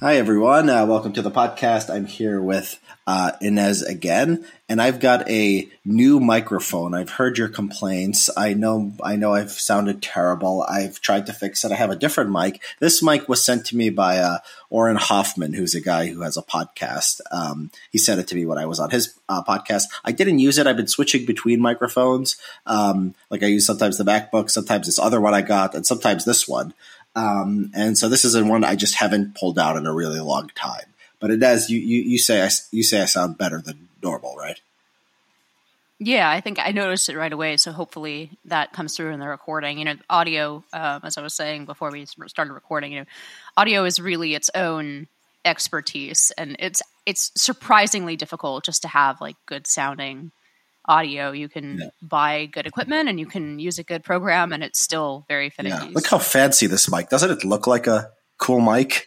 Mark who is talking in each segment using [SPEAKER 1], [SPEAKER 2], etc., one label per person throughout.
[SPEAKER 1] Hi, everyone. Uh, welcome to the podcast. I'm here with uh, Inez again, and I've got a new microphone. I've heard your complaints. I know, I know, I've sounded terrible. I've tried to fix it. I have a different mic. This mic was sent to me by uh, Auren Hoffman, who's a guy who has a podcast. Um, he sent it to me when I was on his uh, podcast. I didn't use it. I've been switching between microphones. Um, like I use sometimes the MacBook, sometimes this other one I got, and sometimes this one. Um, and so this is one I just haven't pulled out in a really long time. But it does. You you, you say I, you say I sound better than normal, right?
[SPEAKER 2] Yeah, I think I noticed it right away. So hopefully that comes through in the recording. You know, audio, um, as I was saying before we started recording, you know, audio is really its own expertise, and it's it's surprisingly difficult just to have like good sounding audio. You can yeah. buy good equipment and you can use a good program, and it's still very finicky.
[SPEAKER 1] Yeah. Look how fancy this mic doesn't it look like a cool mic?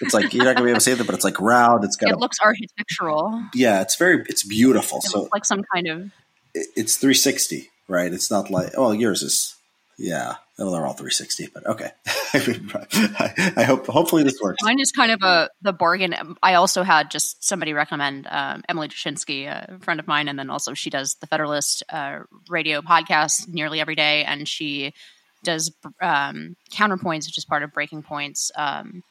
[SPEAKER 1] It's like you're not gonna be able to say that, but it's like round. It's got.
[SPEAKER 2] It a, looks architectural.
[SPEAKER 1] Yeah, it's very. It's beautiful.
[SPEAKER 2] It
[SPEAKER 1] so
[SPEAKER 2] like some kind of.
[SPEAKER 1] It's 360, right? It's not like oh, yours is. Yeah, well, they're all 360, but okay. I, I, hope hopefully this works.
[SPEAKER 2] Mine is kind of a the bargain. I also had just somebody recommend um, Emily Jashinsky, a friend of mine, and then also she does the Federalist uh, radio podcast nearly every day, and she does um, counterpoints, which is part of Breaking Points, um,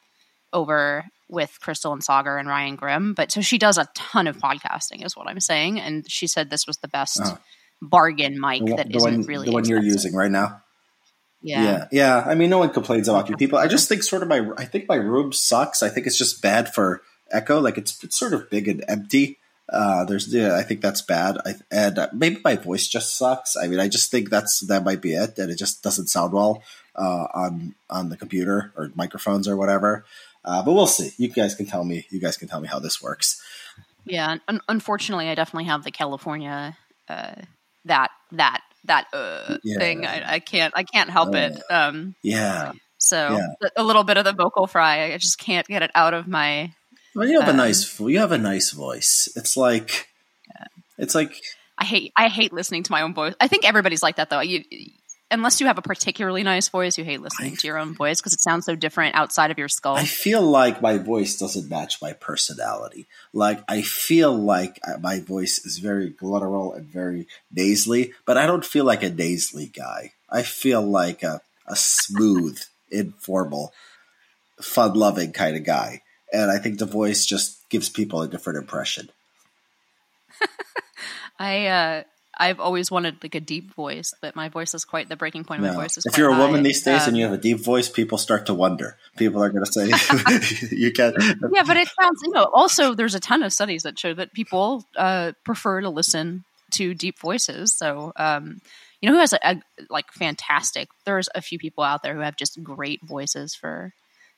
[SPEAKER 2] over with Crystal and Saagar and Ryan Grim. But so she does a ton of podcasting, is what I'm saying, and she said this was the best. Oh. Bargain mic the, that
[SPEAKER 1] the
[SPEAKER 2] isn't
[SPEAKER 1] one,
[SPEAKER 2] really
[SPEAKER 1] the one
[SPEAKER 2] expensive.
[SPEAKER 1] you're using right now.
[SPEAKER 2] Yeah.
[SPEAKER 1] yeah. yeah, I mean, no one complains about you people. I just think sort of my, I think my room sucks. I think it's just bad for echo. Like it's it's sort of big and empty. Uh, there's, yeah, I think that's bad. I, and uh, maybe my voice just sucks. I mean, I just think that's that might be it, and it just doesn't sound well uh, on on the computer or microphones or whatever. Uh, but we'll see. You guys can tell me. You guys can tell me how this works.
[SPEAKER 2] Yeah, un- unfortunately, I definitely have the California uh, that that that uh, yeah. thing. I, I, can't I can't help uh, it. Um,
[SPEAKER 1] yeah.
[SPEAKER 2] So yeah. a little bit of the vocal fry, I just can't get it out of my.
[SPEAKER 1] Well, you have um, a nice you have a nice voice. It's like yeah. it's like
[SPEAKER 2] I hate I hate listening to my own voice. I think everybody's like that though. You unless you have a particularly nice voice, you hate listening to your own voice because it sounds so different outside of your skull.
[SPEAKER 1] I feel like my voice doesn't match my personality. Like I feel like my voice is very guttural and very nasally, but I don't feel like a nasally guy. I feel like a, a smooth, informal, fun-loving kind of guy, and I think the voice just gives people a different impression.
[SPEAKER 2] I uh I've always wanted like a deep voice, but my voice is quite the breaking point of my voice is.
[SPEAKER 1] If you're a
[SPEAKER 2] high.
[SPEAKER 1] woman these days
[SPEAKER 2] um,
[SPEAKER 1] and you have a deep voice, people start to wonder. People are going to say you can't.
[SPEAKER 2] Yeah, but it sounds. You know, also there's a ton of studies that show that people uh, prefer to listen to deep voices. So, um, you know, who has a, a like fantastic? There's a few people out there who have just great voices for,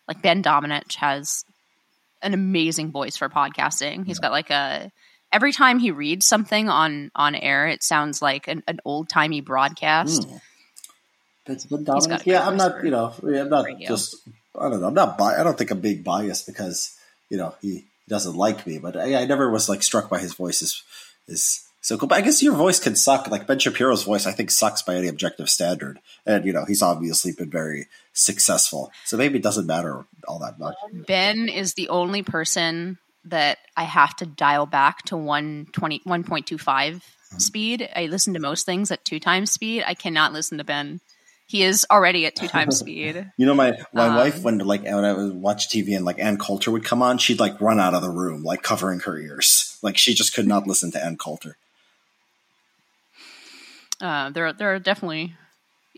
[SPEAKER 2] like Ben Domenech has an amazing voice for podcasting. He's yeah. got like a every time he reads something on on air, it sounds like an, an old timey broadcast. Mm.
[SPEAKER 1] That's Yeah, I'm not. You know, I'm not radio. just. I don't know. I'm not. Bi- I don't think I'm being biased because you know he doesn't like me, but I, I never was like struck by his voice is is so cool. But I guess your voice can suck. Like Ben Shapiro's voice, I think sucks by any objective standard, and you know he's obviously been very successful. So maybe it doesn't matter all that much.
[SPEAKER 2] Ben is the only person that I have to dial back to 120, 1.25 mm-hmm. speed. I listen to most things at two times speed. I cannot listen to Ben. He is already at two times speed.
[SPEAKER 1] You know, my my um, wife when like when I would watch TV and like Ann Coulter would come on, she'd like run out of the room, like covering her ears. Like she just could not listen to Ann Coulter.
[SPEAKER 2] Uh, there, there are definitely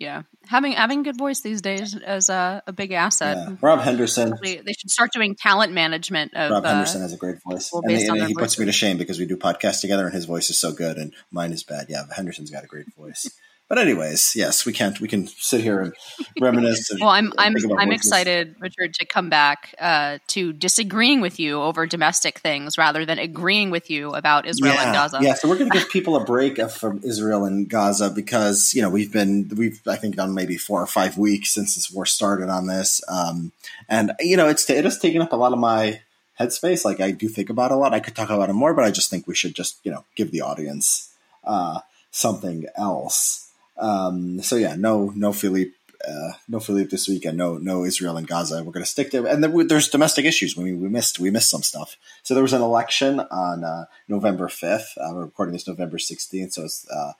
[SPEAKER 2] yeah, having having good voice these days is a, a big asset. Yeah.
[SPEAKER 1] Rob Henderson.
[SPEAKER 2] They, they, should start doing talent management. Of,
[SPEAKER 1] Rob Henderson uh, has a great voice, and, they, and he puts me to shame because we do podcasts together, and his voice is so good, and mine is bad. Yeah, Henderson's got a great voice. But anyways, yes, we can't. We can sit here and reminisce. And,
[SPEAKER 2] well, I'm I'm I'm excited, Richard, to come back uh, to disagreeing with you over domestic things rather than agreeing with you about Israel
[SPEAKER 1] yeah,
[SPEAKER 2] and Gaza.
[SPEAKER 1] Yeah, so we're going to give people a break from Israel and Gaza because you know we've been we've I think done maybe four or five weeks since this war started on this, um, and you know it's it has taken up a lot of my headspace. Like I do think about a lot. I could talk about it more, but I just think we should just you know give the audience uh, something else. Um, so yeah, no, no Philippe uh, no Philippe this weekend, no no Israel and Gaza. We're going to stick there, and then there's domestic issues. We we missed we missed some stuff. So there was an election on uh, November fifth. Uh, we're recording this November sixteenth, so it's uh,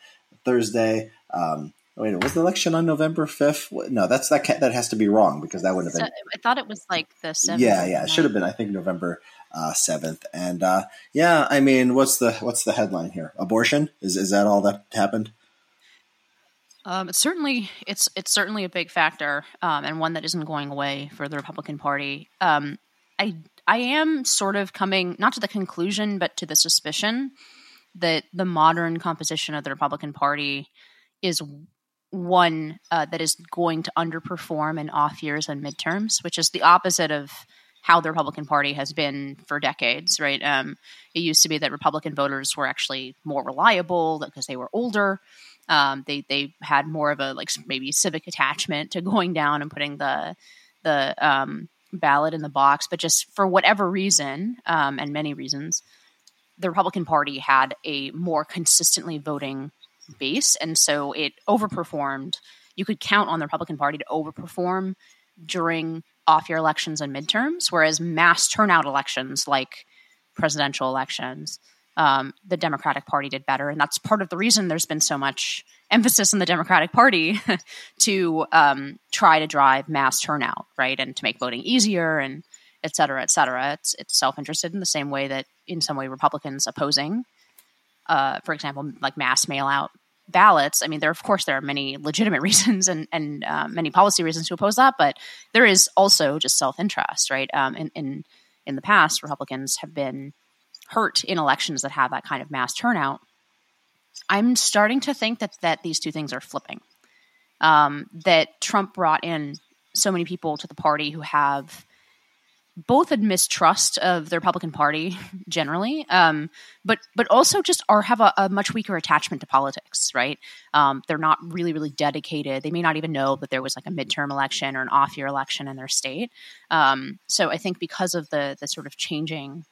[SPEAKER 1] Thursday. Um, wait, was the election on November fifth? No, that's that that has to be wrong because that would have been.
[SPEAKER 2] I thought it was like the seventh.
[SPEAKER 1] Yeah, yeah, it should have been. I think November uh, seventh. and uh, yeah, I mean, what's the what's the headline here? Abortion is is that all that happened?
[SPEAKER 2] Um, it's certainly it's it's certainly a big factor, um, and one that isn't going away for the Republican Party. Um, I I am sort of coming not to the conclusion, but to the suspicion that the modern composition of the Republican Party is one uh, that is going to underperform in off years and midterms, which is the opposite of how the Republican Party has been for decades, right? Um, it used to be that Republican voters were actually more reliable because they were older. Um, they they had more of a like maybe civic attachment to going down and putting the the um, ballot in the box, but just for whatever reason um, and many reasons, the Republican Party had a more consistently voting base, and so it overperformed. You could count on the Republican Party to overperform during off year elections and midterms, whereas mass turnout elections like presidential elections um, the Democratic Party did better. And that's part of the reason there's been so much emphasis in the Democratic Party to um, try to drive mass turnout, right? And to make voting easier and et cetera, et cetera. It's, it's self interested in the same way that, in some way, Republicans opposing, uh, for example, like mass mail out ballots. I mean, there of course there are many legitimate reasons and and uh, many policy reasons to oppose that, but there is also just self interest, right? Um, in, in in the past, Republicans have been hurt in elections that have that kind of mass turnout. I'm starting to think that that these two things are flipping. Um, that Trump brought in so many people to the party who have both a mistrust of the Republican Party generally, um, but but also just are have a, a, much weaker attachment to politics. Right? Um, they're not really really dedicated. They may not even know that there was like a midterm election or an off year election in their state. Um, so I think because of the the sort of changing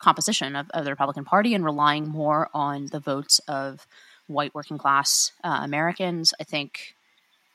[SPEAKER 2] composition of, of the Republican Party and relying more on the votes of white working class uh, Americans, I think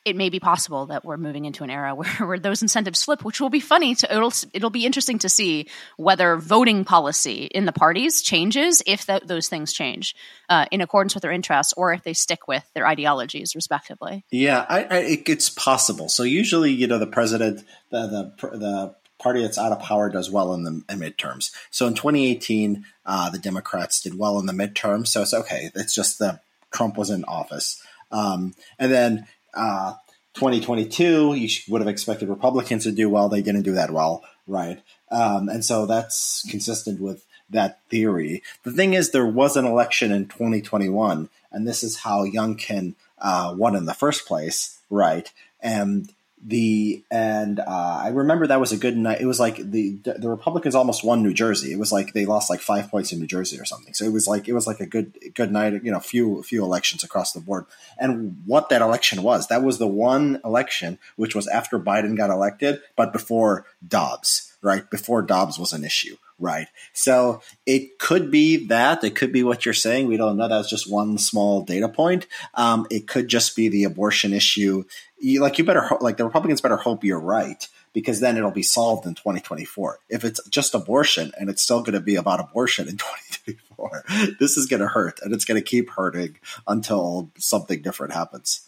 [SPEAKER 2] it may be possible that we're moving into an era where, where those incentives slip, which will be funny. To, it'll it'll be interesting to see whether voting policy in the parties changes if th- those things change uh, in accordance with their interests, or if they stick with their ideologies, respectively.
[SPEAKER 1] Yeah, I, I, it's possible. So usually, you know, the president, the the the party that's out of power does well in the midterms. So in 2018, uh, the Democrats did well in the midterms. So it's okay. It's just that Trump was in office. Um, and then uh, 2022, you would have expected Republicans to do well. They didn't do that well, right? Um, and so that's consistent with that theory. The thing is, there was an election in 2021, and this is how Youngkin uh, won in the first place, right? And the and uh, I remember that was a good night. It was like the the Republicans almost won New Jersey. It was like they lost like five points in New Jersey or something. So it was like it was like a good good night. You know, few few elections across the board. And what that election was, that was the one election which was after Biden got elected, but before Dobbs, right? Before Dobbs was an issue. Right. So it could be that. It could be what you're saying. We don't know. That's just one small data point. Um, it could just be the abortion issue you, like you better like the Republicans better hope you're right because then it'll be solved in 2024. If it's just abortion and it's still going to be about abortion in 2024, this is going to hurt and it's going to keep hurting until something different happens.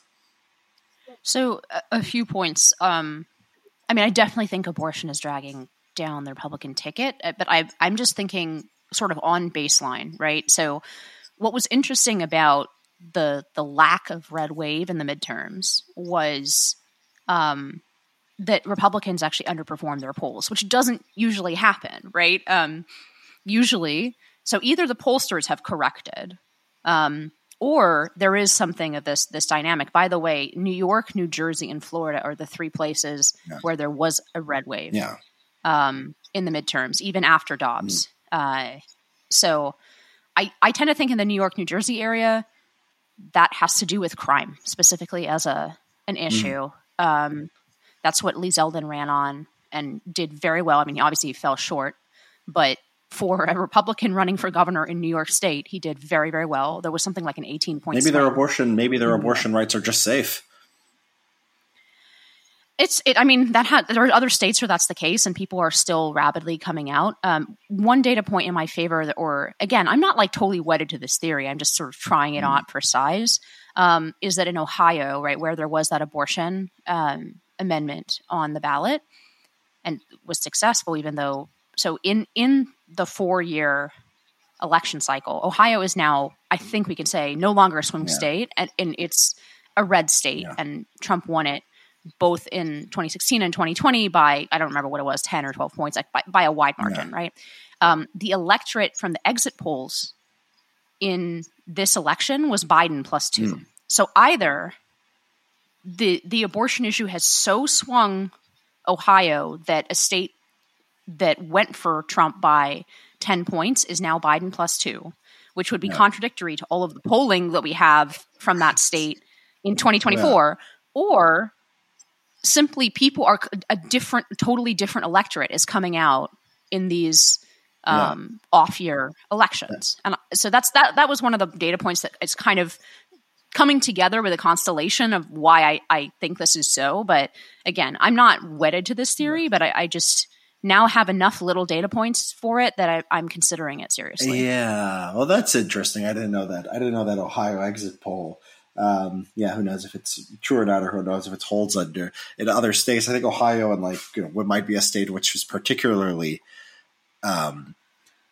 [SPEAKER 2] So, a, few points. Um, I mean, I definitely think abortion is dragging down the Republican ticket, uh, but I, I'm just thinking sort of on baseline, right? So, what was interesting about the the lack of red wave in the midterms was um, that Republicans actually underperformed their polls, which doesn't usually happen, right? Um, usually, so either the pollsters have corrected, um, or there is something of this this dynamic. By the way, New York, New Jersey, and Florida are the three places yeah. where there was a red wave.
[SPEAKER 1] Yeah.
[SPEAKER 2] Um, in the midterms, even after Dobbs. Mm. Uh, so, I I tend to think in the New York, New Jersey area that has to do with crime specifically as a an mm. issue. Mm. Um, that's what Lee Zeldin ran on and did very well. I mean, he obviously fell short, but for a Republican running for governor in New York State, he did very, very well. There was something like an 18 point.
[SPEAKER 1] Maybe their abortion, maybe their mm. abortion rights are just safe.
[SPEAKER 2] It's it i mean that had there are other states where that's the case and people are still rapidly coming out um, one data point in my favor that, or again i'm not like totally wedded to this theory i'm just sort of trying it
[SPEAKER 1] Mm.
[SPEAKER 2] out for size um, is that in ohio right where there was that abortion um, amendment on the ballot and was successful even though so in in the four year election cycle ohio is now i think we can say no longer a swing
[SPEAKER 1] Yeah.
[SPEAKER 2] state and, and it's a red state
[SPEAKER 1] Yeah.
[SPEAKER 2] and trump won it both in 2016 and 2020 by I don't remember what it was 10 or 12 points like by, by a wide margin right? Um, the electorate from the exit polls in this election was Biden plus two.
[SPEAKER 1] Mm.
[SPEAKER 2] so either the the abortion issue has so swung Ohio that a state that went for Trump by 10 points is now Biden plus 2 which would be
[SPEAKER 1] Yeah.
[SPEAKER 2] contradictory to all of the polling that we have from that state in 2024 or simply people are a different totally different electorate is coming out in these
[SPEAKER 1] Yeah.
[SPEAKER 2] um, off year elections and so that's that that was one of the data points that it's kind of coming together with a constellation of why I, I think this is so but again i'm not wedded to this theory but I, I just now have enough little data points for it that I, i'm considering it seriously
[SPEAKER 1] Yeah, well, that's interesting. I didn't know that. I didn't know that Ohio exit poll. Um, yeah, who knows if it's true or not, or who knows if it holds under in other states. I think Ohio and like you know what might be a state which was particularly, um,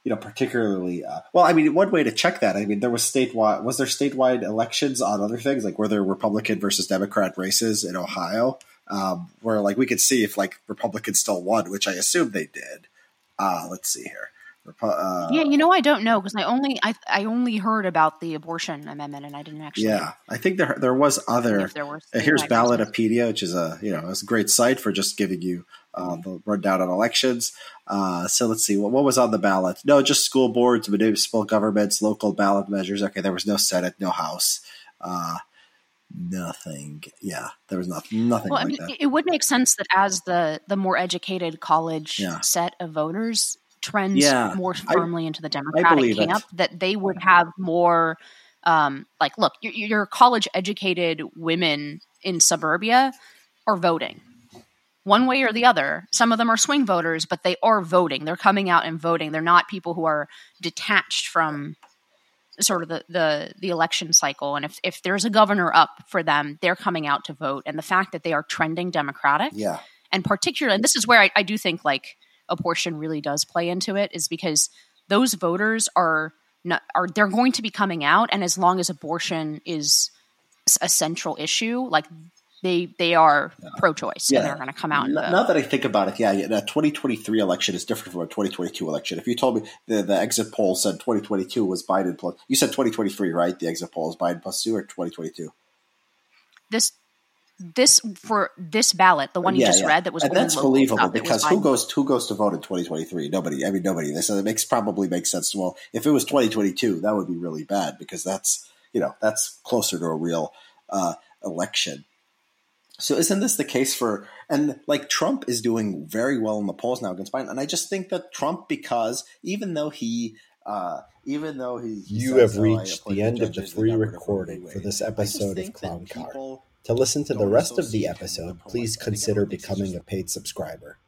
[SPEAKER 1] you know, particularly uh, well. I mean, one way to check that. I mean, there was statewide. Was there statewide elections on other things? Like were there Republican versus Democrat races in Ohio? Um, where like we could see if like Republicans still won, which I assume they did. Uh, let's see here. Uh,
[SPEAKER 2] yeah you know i don't know because i only I, I only heard about the abortion amendment and i didn't actually
[SPEAKER 1] Yeah, I think there there was other.
[SPEAKER 2] there were
[SPEAKER 1] Uh, here's. Ballotopedia, which is a you know it's a great site for just giving you uh, the rundown on elections. Uh, so let's see what, what was on the ballot. No, just school boards, municipal governments, local ballot measures. Okay, there was no Senate, no House, uh, nothing. Yeah, there was nothing, nothing
[SPEAKER 2] Well, I mean, it would make sense that as the the more educated college
[SPEAKER 1] Yeah.
[SPEAKER 2] set of voters trends
[SPEAKER 1] Yeah,
[SPEAKER 2] more
[SPEAKER 1] I-
[SPEAKER 2] firmly into the Democratic
[SPEAKER 1] believe it.
[SPEAKER 2] camp, that they would have more. Um, like, look, your, your college educated women in suburbia are voting one way or the other. Some of them are swing voters, but they are voting. They're coming out and voting. They're not people who are detached from sort of the, the the election cycle and if if there's a governor up for them they're coming out to vote and the fact that they are trending democratic
[SPEAKER 1] Yeah,
[SPEAKER 2] and particularly and this is where I, I do think like abortion really does play into it is because those voters are not, are they're going to be coming out and as long as abortion is a central issue like they they are pro-choice
[SPEAKER 1] Yeah.
[SPEAKER 2] and they're going to come out
[SPEAKER 1] N- now that I think about it, yeah, yeah, the 2023 election is different from a 2022 election. If you told me the, the exit poll said 2022 was Biden plus, you said 2023, right? The exit poll is Biden plus two or 2022?
[SPEAKER 2] this this for this ballot the one you
[SPEAKER 1] Yeah,
[SPEAKER 2] just
[SPEAKER 1] yeah.
[SPEAKER 2] read that was
[SPEAKER 1] and that's believable
[SPEAKER 2] stuff,
[SPEAKER 1] because who goes who goes to vote in 2023? Nobody. I mean, nobody. They said it makes probably makes sense. Well, if it was 2022, that would be really bad because that's you know that's closer to a real uh, election. So isn't this the case for and like Trump is doing very well in the polls now against Biden, and I just think that Trump because even though he. Uh, even though he, he
[SPEAKER 3] You have
[SPEAKER 1] "Oh,
[SPEAKER 3] reached the end of the
[SPEAKER 1] judges,
[SPEAKER 3] free
[SPEAKER 1] they're not gonna vote
[SPEAKER 3] recording for this episode of Clown Car.
[SPEAKER 1] people
[SPEAKER 3] To listen to the rest of the
[SPEAKER 1] associate him with
[SPEAKER 3] episode, please
[SPEAKER 1] politics. I think
[SPEAKER 3] consider
[SPEAKER 1] everyone thinks he's
[SPEAKER 3] becoming a paid subscriber.